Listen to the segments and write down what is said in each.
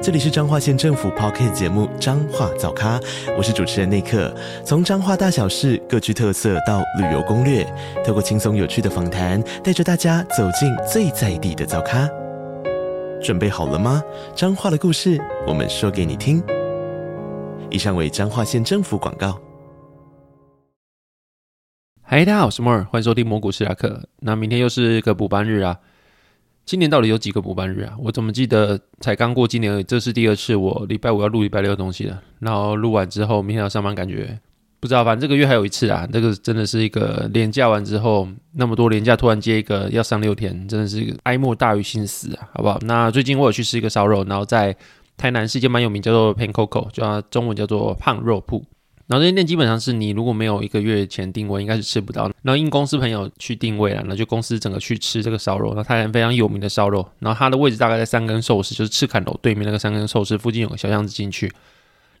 这里是彰化县政府 p o c k t 节目《彰化早咖》，我是主持人内克。从彰化大小事各具特色到旅游攻略，透过轻松有趣的访谈，带着大家走进最在地的早咖。准备好了吗？彰化的故事，我们说给你听。以上为彰化县政府广告。嗨，大家好，我是莫尔，欢迎收听蘑菇史拉克。那明天又是个补班日啊。今年到底有几个补班日啊？我怎么记得才刚过今年，这是第二次我礼拜五要录礼拜六的东西了。然后录完之后，明天要上班，感觉不知道。反正这个月还有一次啊，这个真的是一个连假完之后，那么多连假突然接一个要上六天，真的是哀莫大于心死啊，好不好？那最近我有去吃一个烧肉，然后在台南是一间蛮有名，叫做 Pan Coco，叫中文叫做胖肉铺。然后这间店基本上是你如果没有一个月前定位，应该是吃不到。然后因公司朋友去定位了，那就公司整个去吃这个烧肉。那台南非常有名的烧肉，然后它的位置大概在三根寿司，就是赤坎楼对面那个三根寿司附近有个小巷子进去。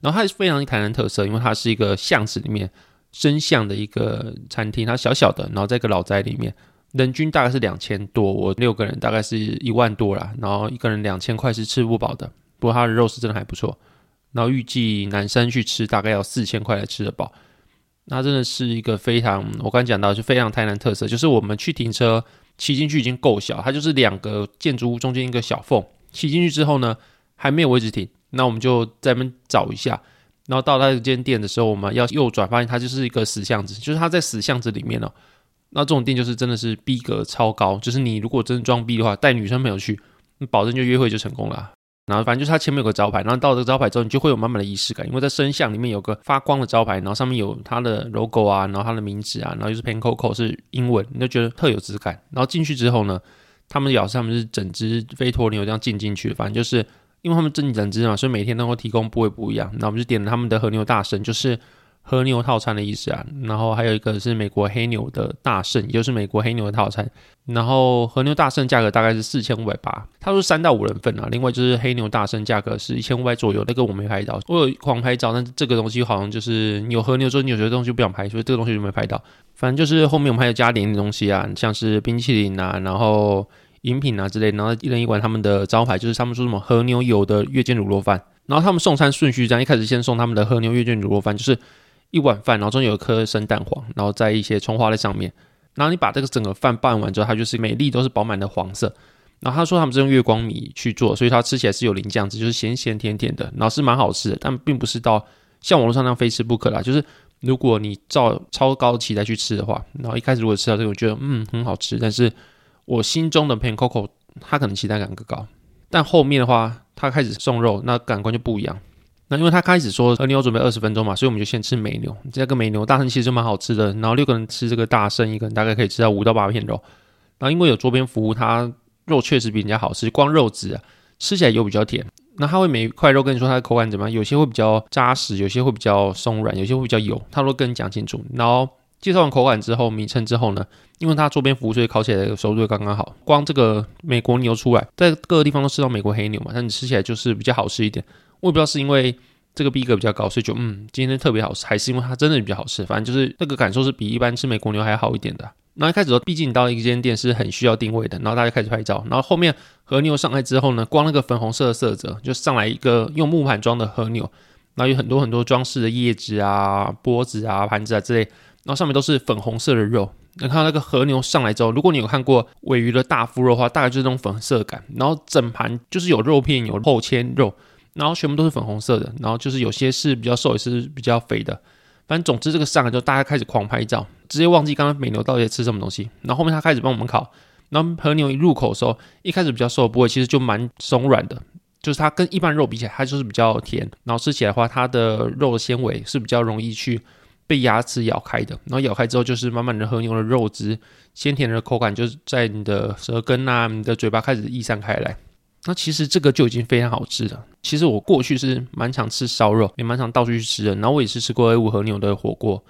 然后它是非常台南特色，因为它是一个巷子里面深巷的一个餐厅，它小小的，然后在一个老宅里面，人均大概是两千多，我六个人大概是一万多啦，然后一个人两千块是吃不饱的，不过它的肉是真的还不错。然后预计男生去吃大概要四千块才吃得饱，那真的是一个非常我刚讲到就非常台南特色，就是我们去停车骑进去已经够小，它就是两个建筑物中间一个小缝，骑进去之后呢还没有位置停，那我们就在那边找一下，然后到那间店的时候我们要右转，发现它就是一个死巷子，就是它在死巷子里面哦。那这种店就是真的是逼格超高，就是你如果真的装逼的话，带女生朋友去，你保证就约会就成功了。然后反正就是它前面有个招牌，然后到这个招牌之后，你就会有满满的仪式感，因为在深巷里面有个发光的招牌，然后上面有它的 logo 啊，然后它的名字啊，然后就是 Pan Coco 是英文，你就觉得特有质感。然后进去之后呢，他们咬是他们是整只飞驼牛这样进进去，反正就是因为他们整整只嘛，所以每天都会提供部位不一样。那我们就点了他们的和牛大神，就是。和牛套餐的意思啊，然后还有一个是美国黑牛的大圣，也就是美国黑牛的套餐。然后和牛大圣价格大概是四千五百八，他说三到五人份啊。另外就是黑牛大圣价格是一千五百左右，那个我没拍到，我有狂拍照，但是这个东西好像就是有和牛之后，你有些东西不想拍，所以这个东西就没拍到。反正就是后面我们还有加点东西啊，像是冰淇淋啊，然后饮品啊之类，然后一人一碗他们的招牌就是他们说什么和牛有的月见卤肉饭，然后他们送餐顺序这样，一开始先送他们的和牛月见卤肉饭，就是。一碗饭，然后中间有一颗生蛋黄，然后在一些葱花在上面。然后你把这个整个饭拌完之后，它就是每粒都是饱满的黄色。然后他说他们是用月光米去做，所以它吃起来是有淋酱汁，就是咸咸甜甜的，然后是蛮好吃的。但并不是到像网络上那样非吃不可啦。就是如果你照超高期待去吃的话，然后一开始如果吃到这个，我觉得嗯很好吃。但是我心中的 Pan Coco，他可能期待感更高。但后面的话，他开始送肉，那感官就不一样。那因为他开始说和牛准备二十分钟嘛，所以我们就先吃美牛。这个美牛大圣其实蛮好吃的。然后六个人吃这个大圣，一个人大概可以吃到五到八片肉。然后因为有桌边服务，它肉确实比人家好吃。光肉质啊，吃起来又比较甜。那他会每一块肉跟你说它的口感怎么样？有些会比较扎实，有些会比较松软，有些会比较油。他都跟你讲清楚。然后介绍完口感之后，名称之后呢，因为它桌边服务，所以烤起来的熟度刚刚好。光这个美国牛出来，在各个地方都吃到美国黑牛嘛，但你吃起来就是比较好吃一点。我也不知道是因为这个逼格比较高，所以就嗯，今天特别好吃，还是因为它真的比较好吃。反正就是那个感受是比一般吃美国牛还好一点的。那一开始说，毕竟你到一间店是很需要定位的，然后大家开始拍照。然后后面和牛上来之后呢，光那个粉红色的色泽就上来一个用木盘装的和牛，然后有很多很多装饰的叶子啊、钵子啊、盘子啊之类，然后上面都是粉红色的肉。那看那个和牛上来之后，如果你有看过尾鱼的大腹肉的话，大概就是这种粉色感。然后整盘就是有肉片，有厚切肉。然后全部都是粉红色的，然后就是有些是比较瘦，也是比较肥的。反正总之这个上来就，大家开始狂拍照，直接忘记刚刚美牛到底在吃什么东西。然后后面他开始帮我们烤，然后和牛一入口的时候，一开始比较瘦的部位其实就蛮松软的，就是它跟一般肉比起来，它就是比较甜。然后吃起来的话，它的肉的纤维是比较容易去被牙齿咬开的。然后咬开之后，就是慢慢的和牛的肉汁鲜甜的口感，就是在你的舌根啊、你的嘴巴开始溢散开来。那其实这个就已经非常好吃了。其实我过去是蛮常吃烧肉，也蛮常到处去吃的。然后我也是吃过 A 五和牛的火锅，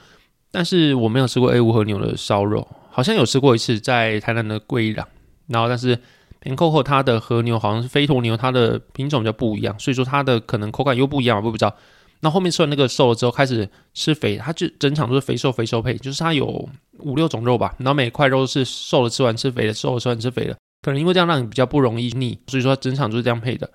但是我没有吃过 A 五和牛的烧肉。好像有吃过一次，在台南的桂一郎。然后但是 Pancoco 它的和牛好像是飞驼牛，它的品种比较不一样，所以说它的可能口感又不一样，我也不知道。那后面吃完那个瘦了之后，开始吃肥，它就整场都是肥瘦肥瘦配，就是它有五六种肉吧，然后每块肉是瘦了吃完吃肥的，瘦了吃完吃肥的，可能因为这样让你比较不容易腻，所以说整场就是这样配的。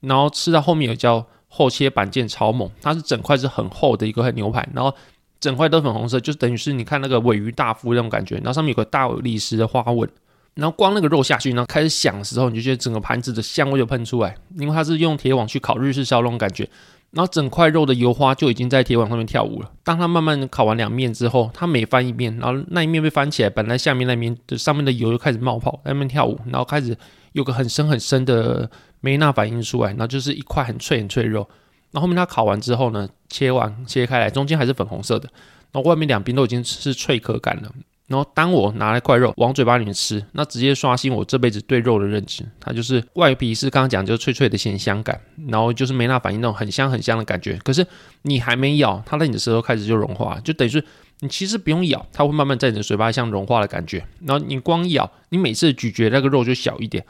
然后吃到后面有叫厚切板腱超猛，它是整块是很厚的一个牛排，然后整块都粉红色，就等于是你看那个尾鱼大腹那种感觉，然后上面有个大理石的花纹，然后光那个肉下去，然后开始响的时候，你就觉得整个盘子的香味就喷出来，因为它是用铁网去烤日式烧那种感觉。然后整块肉的油花就已经在铁网上面跳舞了。当它慢慢烤完两面之后，它每翻一面，然后那一面被翻起来，本来下面那面的上面的油就开始冒泡，在那边跳舞，然后开始有个很深很深的梅纳反应出来，然后就是一块很脆很脆的肉。然后后面它烤完之后呢，切完切开来，中间还是粉红色的，然后外面两边都已经是脆壳感了。然后当我拿了一块肉往嘴巴里面吃，那直接刷新我这辈子对肉的认知。它就是外皮是刚刚讲就是脆脆的咸香感，然后就是没那反应那种很香很香的感觉。可是你还没咬，它在你的舌头开始就融化，就等于是你其实不用咬，它会慢慢在你的嘴巴像融化的感觉。然后你光咬，你每次咀嚼那个肉就小一点，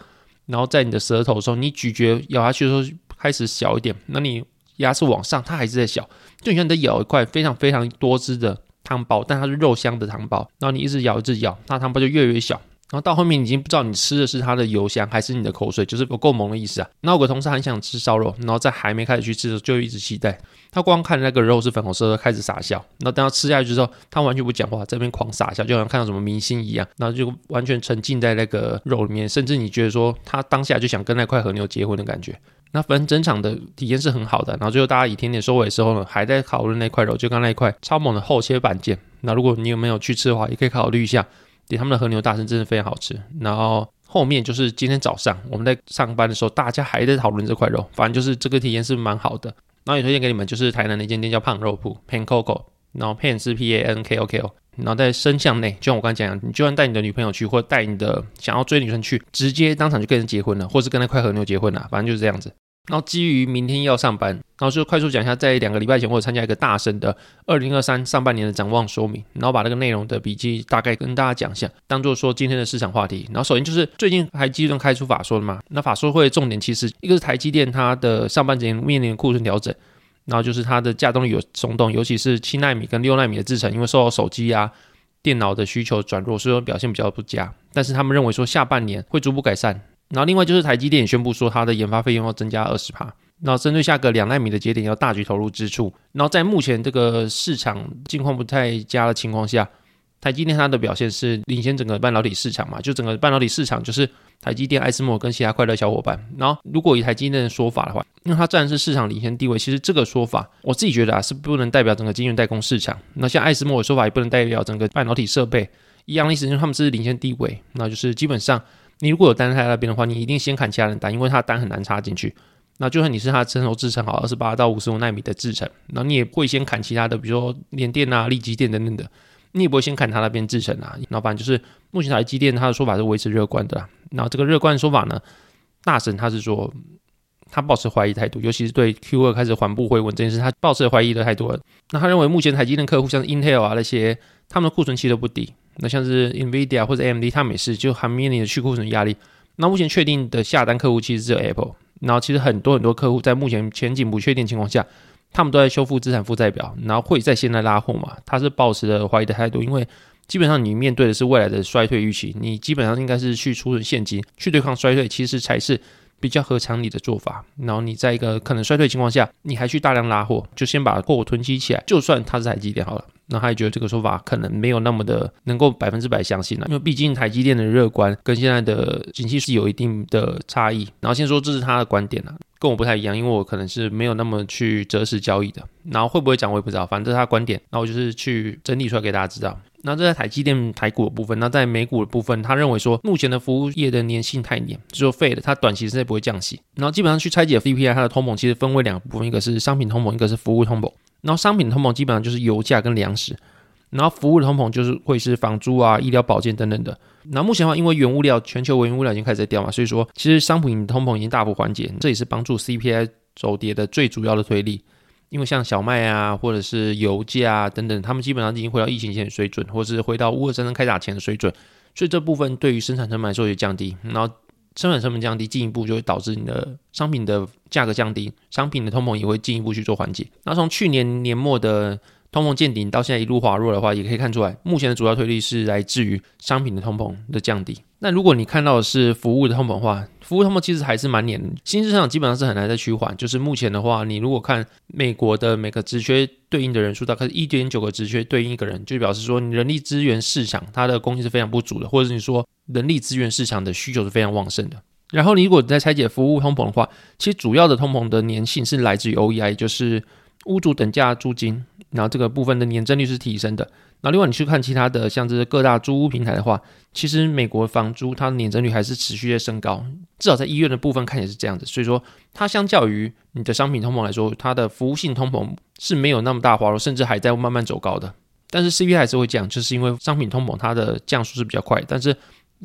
然后在你的舌头的时候，你咀嚼咬下去的时候开始小一点，那你牙齿往上，它还是在小，就像你在咬一块非常非常多汁的。汤包，但它是肉香的汤包，然后你一直咬一直咬，那汤包就越来越小，然后到后面已经不知道你吃的是它的油香还是你的口水，就是不够猛的意思啊。那我个同事很想吃烧肉，然后在还没开始去吃的时候就一直期待，他光看那个肉是粉红色的开始傻笑，然后等他吃下去之后，他完全不讲话，这边狂傻笑，就好像看到什么明星一样，然后就完全沉浸在那个肉里面，甚至你觉得说他当下就想跟那块和牛结婚的感觉。那反正整场的体验是很好的，然后最后大家以甜点收尾的时候呢，还在讨论那块肉，就刚那一块超猛的厚切板腱。那如果你有没有去吃的话，也可以考虑一下，点他们的和牛大参真的非常好吃。然后后面就是今天早上我们在上班的时候，大家还在讨论这块肉，反正就是这个体验是蛮好的。然后也推荐给你们，就是台南的一间店叫胖肉铺 （Pan Coco），然后 Pan 是 P A N K O K O，然后在深巷内，就像我刚才讲，你就算带你的女朋友去，或带你的想要追女生去，直接当场就跟人结婚了，或是跟那块和牛结婚了，反正就是这样子。然后基于明天要上班，然后就快速讲一下，在两个礼拜前我参加一个大神的二零二三上半年的展望说明，然后把那个内容的笔记大概跟大家讲一下，当做说今天的市场话题。然后首先就是最近台积电开出法说了嘛，那法说会重点其实一个是台积电它的上半年面临库存调整，然后就是它的价动力有松动，尤其是七纳米跟六纳米的制程，因为受到手机啊电脑的需求转弱，所以说表现比较不佳。但是他们认为说下半年会逐步改善。然后另外就是台积电宣布说，它的研发费用要增加二十帕。然后针对下个两纳米的节点要大举投入支出。然后在目前这个市场境况不太佳的情况下，台积电它的表现是领先整个半导体市场嘛？就整个半导体市场就是台积电、爱思摩跟其他快乐小伙伴。然后如果以台积电的说法的话，因为它占是市场领先地位，其实这个说法我自己觉得啊是不能代表整个晶圆代工市场。那像爱思摩的说法也不能代表整个半导体设备一样的意思，因为他们是领先地位。那就是基本上。你如果有单在那边的话，你一定先砍其他人单，因为他单很难插进去。那就算你是他的成熟制程好二十八到五十五纳米的制程，那你也会先砍其他的，比如说联电啊、力积电等等的，你也不会先砍他那边制程啊。然后反正就是目前台积电他的说法是维持乐观的。然后这个乐观的说法呢，大神他是说他保持怀疑态度，尤其是对 Q 二开始缓步回稳这件事，他保持怀疑的态度。那他认为目前台积电客户像 Intel 啊那些，他们的库存期都不低。那像是 Nvidia 或者 AMD，他们也是就还面临着去库存压力。那目前确定的下单客户其实只有 Apple。然后其实很多很多客户在目前前景不确定情况下，他们都在修复资产负债表，然后会在现在拉货嘛？他是保持着怀疑的态度，因为基本上你面对的是未来的衰退预期，你基本上应该是去储存现金去对抗衰退，其实才是比较合常理的做法。然后你在一个可能衰退情况下，你还去大量拉货，就先把货囤积起来，就算它是台积电好了。那他也觉得这个说法可能没有那么的能够百分之百相信了，因为毕竟台积电的乐观跟现在的景气是有一定的差异。然后先说这是他的观点了，跟我不太一样，因为我可能是没有那么去择时交易的。然后会不会讲我也不知道，反正这是他观点。那我就是去整理出来给大家知道。那这在台积电台股的部分，那在美股的部分，他认为说目前的服务业的粘性太黏，就说废了，它短期之内不会降息。然后基本上去拆解 CPI 它的通膨，其实分为两个部分，一个是商品通膨，一个是服务通膨。然后商品通膨基本上就是油价跟粮食，然后服务的通膨就是会是房租啊、医疗保健等等的。那目前的话，因为原物料全球原物料已经开始在掉嘛，所以说其实商品通膨已经大幅缓解，这也是帮助 CPI 走跌的最主要的推力。因为像小麦啊，或者是油价啊等等，他们基本上已经回到疫情前的水准，或者是回到乌俄战争开打前的水准，所以这部分对于生产成本来说也降低，然后生产成本降低，进一步就会导致你的商品的价格降低，商品的通膨也会进一步去做缓解。那从去年年末的通膨见顶到现在一路滑落的话，也可以看出来，目前的主要推力是来自于商品的通膨的降低。那如果你看到的是服务的通膨话，服务通膨其实还是蛮黏的，新市场基本上是很难再趋缓。就是目前的话，你如果看美国的每个职缺对应的人数，大概是一点九个职缺对应一个人，就表示说你人力资源市场它的供应是非常不足的，或者是你说人力资源市场的需求是非常旺盛的。然后你如果在拆解服务通膨的话，其实主要的通膨的粘性是来自于 OEI，就是屋主等价租金，然后这个部分的年增率是提升的。那另外你去看其他的，像这些各大租屋平台的话，其实美国房租它的年增率还是持续在升高，至少在医院的部分看也是这样子。所以说，它相较于你的商品通膨来说，它的服务性通膨是没有那么大滑落，甚至还在慢慢走高的。但是 CPI 还是会降，就是因为商品通膨它的降速是比较快。但是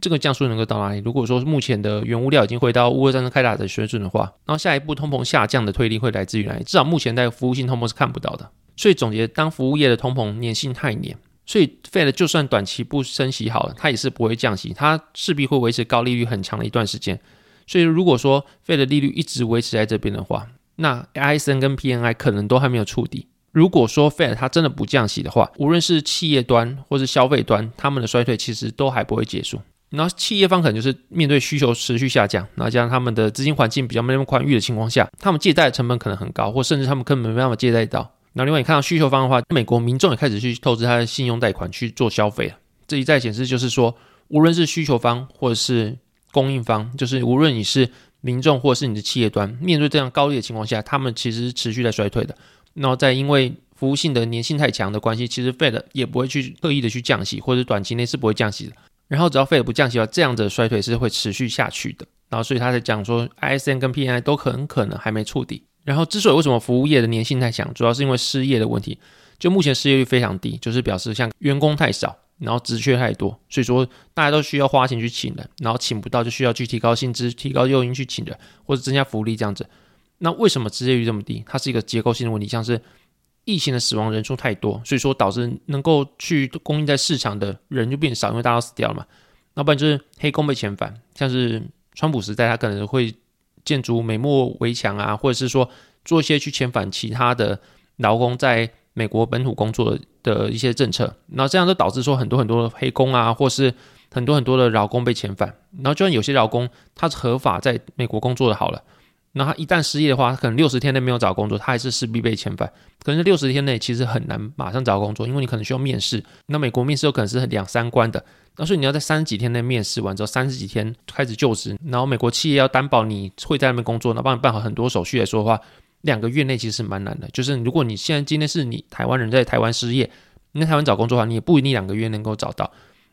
这个降速能够到哪里？如果说目前的原物料已经回到乌俄战争开打的水准的话，然后下一步通膨下降的推力会来自于哪里？至少目前在服务性通膨是看不到的。所以总结，当服务业的通膨粘性太黏。所以，Fed 就算短期不升息好了，它也是不会降息，它势必会维持高利率很长的一段时间。所以，如果说 Fed 利率一直维持在这边的话，那 ISM 跟 PNI 可能都还没有触底。如果说 Fed 它真的不降息的话，无论是企业端或是消费端，他们的衰退其实都还不会结束。然后，企业方可能就是面对需求持续下降，然后加上他们的资金环境比较没那么宽裕的情况下，他们借贷的成本可能很高，或甚至他们根本没办法借贷到。那另外，你看到需求方的话，美国民众也开始去透支他的信用贷款去做消费了。这一再显示就是说，无论是需求方或者是供应方，就是无论你是民众或者是你的企业端，面对这样高利的情况下，他们其实是持续在衰退的。然后在因为服务性的粘性太强的关系，其实 Fed 也不会去刻意的去降息，或者短期内是不会降息的。然后只要 Fed 不降息的话，这样的衰退是会持续下去的。然后所以他在讲说，ISM 跟 PNI 都很可能还没触底。然后，之所以为什么服务业的粘性太强，主要是因为失业的问题。就目前失业率非常低，就是表示像员工太少，然后职缺太多，所以说大家都需要花钱去请人，然后请不到就需要去提高薪资、提高诱因去请人，或者增加福利这样子。那为什么失业率这么低？它是一个结构性的问题，像是疫情的死亡人数太多，所以说导致能够去供应在市场的人就变少，因为大家都死掉了嘛。要不然就是黑工被遣返，像是川普时代，他可能会。建筑美墨围墙啊，或者是说做一些去遣返其他的劳工在美国本土工作的一些政策，那这样就导致说很多很多的黑工啊，或是很多很多的劳工被遣返，然后就算有些劳工他是合法在美国工作的好了。那他一旦失业的话，可能六十天内没有找工作，他还是势必被遣返。可能六十天内其实很难马上找工作，因为你可能需要面试。那美国面试有可能是两三关的，那所以你要在三十几天内面试完之后，三十几天开始就职。然后美国企业要担保你会在那边工作，那帮你办好很多手续来说的话，两个月内其实是蛮难的。就是如果你现在今天是你台湾人在台湾失业，你在台湾找工作的话，你也不一定两个月能够找到。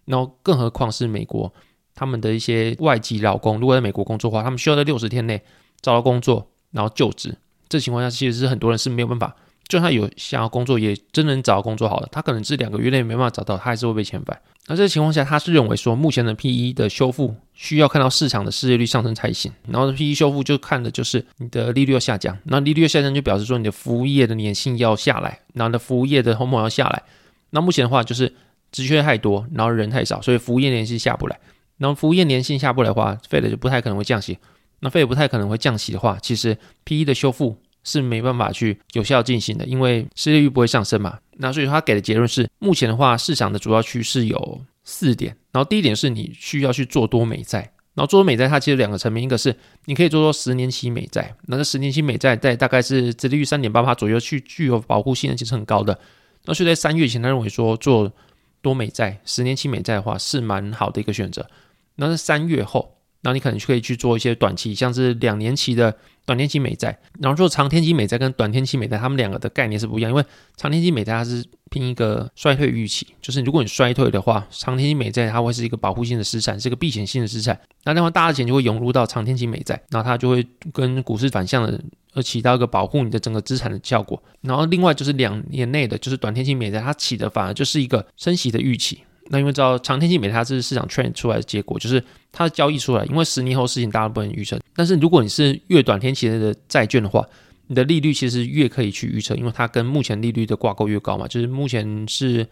然后更何况是美国他们的一些外籍劳工，如果在美国工作的话，他们需要在六十天内。找到工作，然后就职，这情况下其实是很多人是没有办法，就算有想要工作，也真能找到工作好了，他可能是两个月内没办法找到，他还是会被遣返。那这个情况下，他是认为说，目前的 P E 的修复需要看到市场的失业率上升才行。然后 P E 修复就看的就是你的利率要下降，那利率下降就表示说你的服务业的粘性要下来，然后的服务业的通膨要下来。那目前的话就是职缺太多，然后人太少，所以服务业粘性下不来。然后服务业粘性下不来的话，费的就不太可能会降息。那费也不太可能会降息的话，其实 P E 的修复是没办法去有效进行的，因为失业率不会上升嘛。那所以他给的结论是，目前的话，市场的主要趋势有四点。然后第一点是你需要去做多美债，然后做多美债它其实两个层面，一个是你可以做做十年期美债，那这十年期美债在大概是殖利率三点八八左右，去具有保护性的其实很高的。那所以在三月前，他认为说做多美债十年期美债的话是蛮好的一个选择。那是三月后。然后你可能就可以去做一些短期，像是两年期的短天期美债，然后做长天期美债跟短天期美债，它们两个的概念是不一样。因为长天期美债它是拼一个衰退预期，就是如果你衰退的话，长天期美债它会是一个保护性的资产，是一个避险性的资产。那那么大的钱就会涌入到长天期美债，然后它就会跟股市反向的，而起到一个保护你的整个资产的效果。然后另外就是两年内的，就是短天期美债，它起的反而就是一个升息的预期。那因为知道长天期美债是市场 trend 出来的结果，就是它的交易出来，因为十年后事情大家不能预测。但是如果你是越短天期的债券的话，你的利率其实越可以去预测，因为它跟目前利率的挂钩越高嘛，就是目前是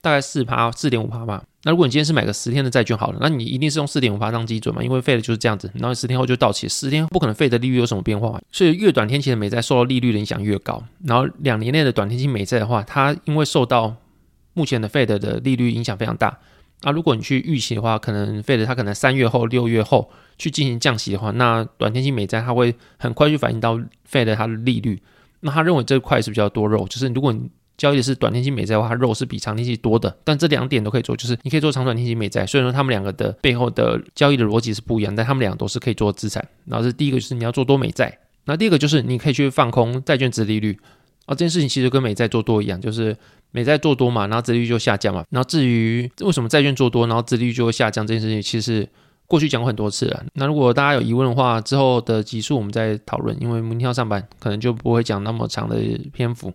大概四趴四点五趴吧。那如果你今天是买个十天的债券好了，那你一定是用四点五趴当基准嘛，因为费的就是这样子，然后十天后就到期，十天不可能费的利率有什么变化嘛，所以越短天期的美债受到利率的影响越高。然后两年内的短天期美债的话，它因为受到目前的费的的利率影响非常大。那如果你去预期的话，可能费的它可能三月后、六月后去进行降息的话，那短天期美债它会很快去反映到费的它的利率。那他认为这块是比较多肉，就是如果你交易的是短天期美债的话，它肉是比长天期多的。但这两点都可以做，就是你可以做长短天期美债。虽然说他们两个的背后的交易的逻辑是不一样，但他们两个都是可以做资产。然后是第一个就是你要做多美债，那第二个就是你可以去放空债券值利率。啊，这件事情其实跟美债做多一样，就是美债做多嘛，然后殖利率就下降嘛。然后至于为什么债券做多，然后殖利率就会下降这件事情，其实过去讲过很多次了。那如果大家有疑问的话，之后的集数我们再讨论，因为明天要上班，可能就不会讲那么长的篇幅。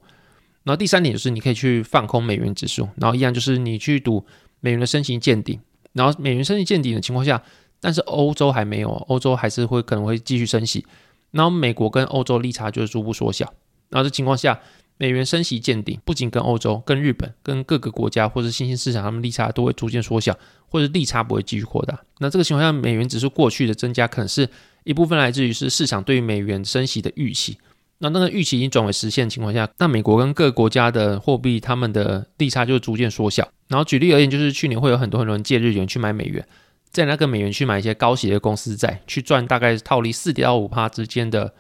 然后第三点就是你可以去放空美元指数，然后一样就是你去赌美元的升息见顶，然后美元升息见顶的情况下，但是欧洲还没有，欧洲还是会可能会继续升息，然后美国跟欧洲利差就是逐步缩小，然后这情况下美元升息见顶，不仅跟欧洲、跟日本、跟各个国家或者新兴市场，他们利差都会逐渐缩小，或者利差不会继续扩大。那这个情况下，美元指数过去的增加，可能是一部分来自于是市场对于美元升息的预期。那那个预期已经转为实现的情况下，那美国跟各个国家的货币，他们的利差就逐渐缩小。然后举例而言，就是去年会有很多很多人借日元去买美元，在那个美元去买一些高息的公司债，去赚大概套利四点到五趴之间的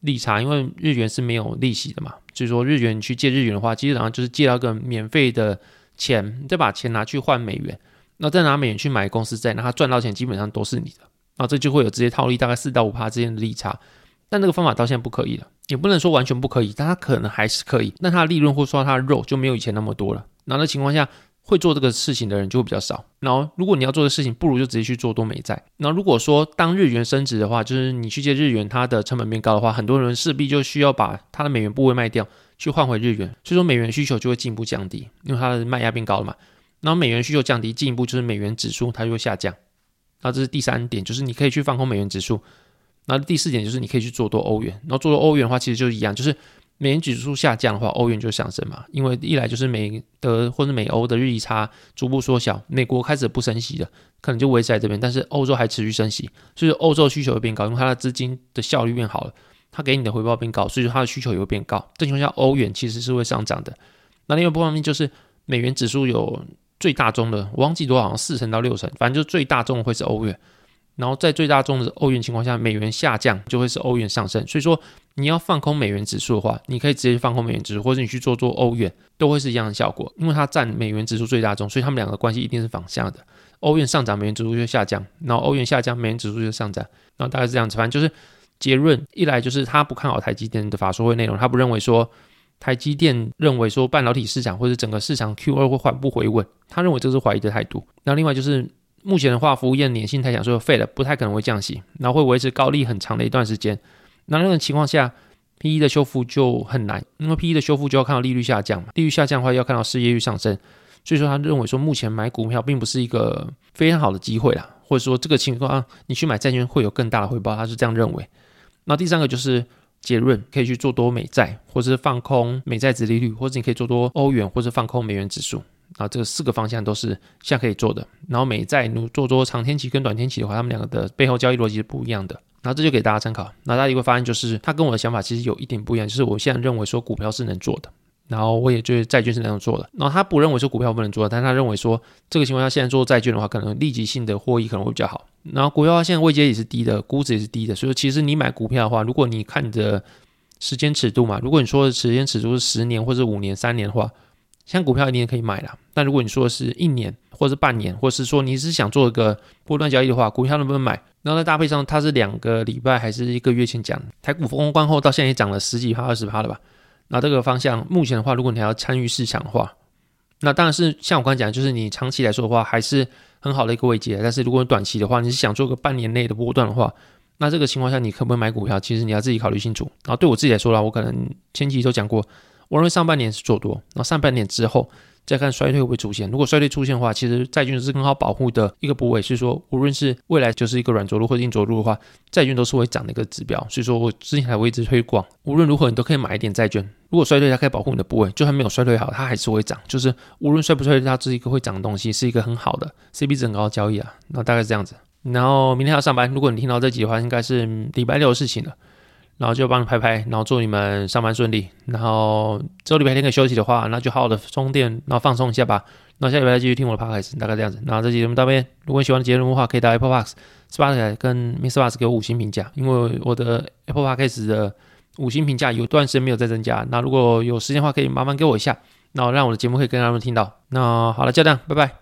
利差，因为日元是没有利息的嘛。所以说日元你去借日元的话，基本上就是借到个免费的钱，再把钱拿去换美元，那再拿美元去买公司债，那他赚到钱基本上都是你的。那这就会有直接套利大概四到五趴之间的利差。但这个方法到现在不可以了，也不能说完全不可以，但它可能还是可以。那它的利润或者说它的肉就没有以前那么多了。那的情况下，会做这个事情的人就会比较少。然后，如果你要做的事情，不如就直接去做多美债。那如果说当日元升值的话，就是你去借日元，它的成本变高的话，很多人势必就需要把它的美元部位卖掉，去换回日元。所以说，美元需求就会进一步降低，因为它的卖压变高了嘛。然后美元需求降低，进一步就是美元指数它就会下降。那这是第三点，就是你可以去放空美元指数。那第四点就是你可以去做多欧元，然后做多欧元的话，其实就是一样，就是美元指数下降的话，欧元就上升嘛。因为一来就是美德或者美欧的日益差逐步缩小，美国开始不升息了，可能就维持在这边，但是欧洲还持续升息，所以欧洲需求会变高，因为它的资金的效率变好了，它给你的回报变高，所以说它的需求也会变高。这情况下，欧元其实是会上涨的。那另外一方面就是美元指数有最大宗的，我忘记多少，好像四成到六成，反正就最大宗会是欧元。然后在最大宗的欧元情况下，美元下降就会是欧元上升。所以说你要放空美元指数的话，你可以直接放空美元指数，或者你去做做欧元，都会是一样的效果。因为它占美元指数最大宗，所以他们两个关系一定是反向的。欧元上涨，美元指数就下降；然后欧元下降，美元指数就上涨。然后大概是这样子。反正就是结论，一来就是他不看好台积电的法说会内容，他不认为说台积电认为说半导体市场或者整个市场 Q 二会缓步回稳，他认为这是怀疑的态度。那另外就是。目前的话，服务业粘性太强，所以废了，不太可能会降息，然后会维持高利很长的一段时间。那那种情况下，P E 的修复就很难，因为 P E 的修复就要看到利率下降嘛，利率下降的话要看到失业率上升，所以说他认为说目前买股票并不是一个非常好的机会啦，或者说这个情况你去买债券会有更大的回报，他是这样认为。那第三个就是结论，可以去做多美债，或者是放空美债值利率，或者你可以做多欧元，或者放空美元指数。啊，这个四个方向都是现在可以做的。然后美债如做做长天期跟短天期的话，他们两个的背后交易逻辑是不一样的。然后这就给大家参考。那大家会发现，就是他跟我的想法其实有一点不一样。就是我现在认为说股票是能做的，然后我也就是债券是能做的。然后他不认为说股票不能做，但他认为说这个情况下现在做债券的话，可能立即性的获益可能会比较好。然后股票现在位阶也是低的，估值也是低的，所以其实你买股票的话，如果你看着时间尺度嘛，如果你说的时间尺度是十年或者五年、三年的话。像股票一定可以买啦。但如果你说的是一年或者是半年，或是说你是想做一个波段交易的话，股票能不能买？然后在搭配上，它是两个礼拜还是一个月前讲，台股封关后到现在也涨了十几趴、二十趴了吧？那这个方向目前的话，如果你还要参与市场的话，那当然是像我刚才讲，就是你长期来说的话，还是很好的一个位阶。但是如果短期的话，你是想做个半年内的波段的话，那这个情况下你可不可以买股票？其实你要自己考虑清楚。然后对我自己来说啦，我可能前期都讲过。我认为上半年是做多，然后上半年之后再看衰退会不会出现。如果衰退出现的话，其实债券是很好保护的一个部位，是说无论是未来就是一个软着陆或硬着陆的话，债券都是会涨的一个指标。所以说我之前还会一直推广，无论如何你都可以买一点债券。如果衰退，它可以保护你的部位，就算没有衰退好，它还是会涨。就是无论衰不衰退，它是一个会涨的东西，是一个很好的 CP 值很高的交易啊。那大概是这样子。然后明天要上班，如果你听到这集的话，应该是礼拜六的事情了。然后就帮你拍拍，然后祝你们上班顺利。然后周礼拜天可以休息的话，那就好好的充电，然后放松一下吧。那下礼拜继续听我的 podcast，大概这样子。然后这集节目到这边，如果你喜欢的节目的话，可以到 Apple Podcast、Spotify 跟 Mr. Bus 给我五星评价，因为我的 Apple Podcast 的五星评价有段时间没有再增加。那如果有时间的话，可以麻烦给我一下，然后让我的节目可以跟他们听到。那好了，就这样，拜拜。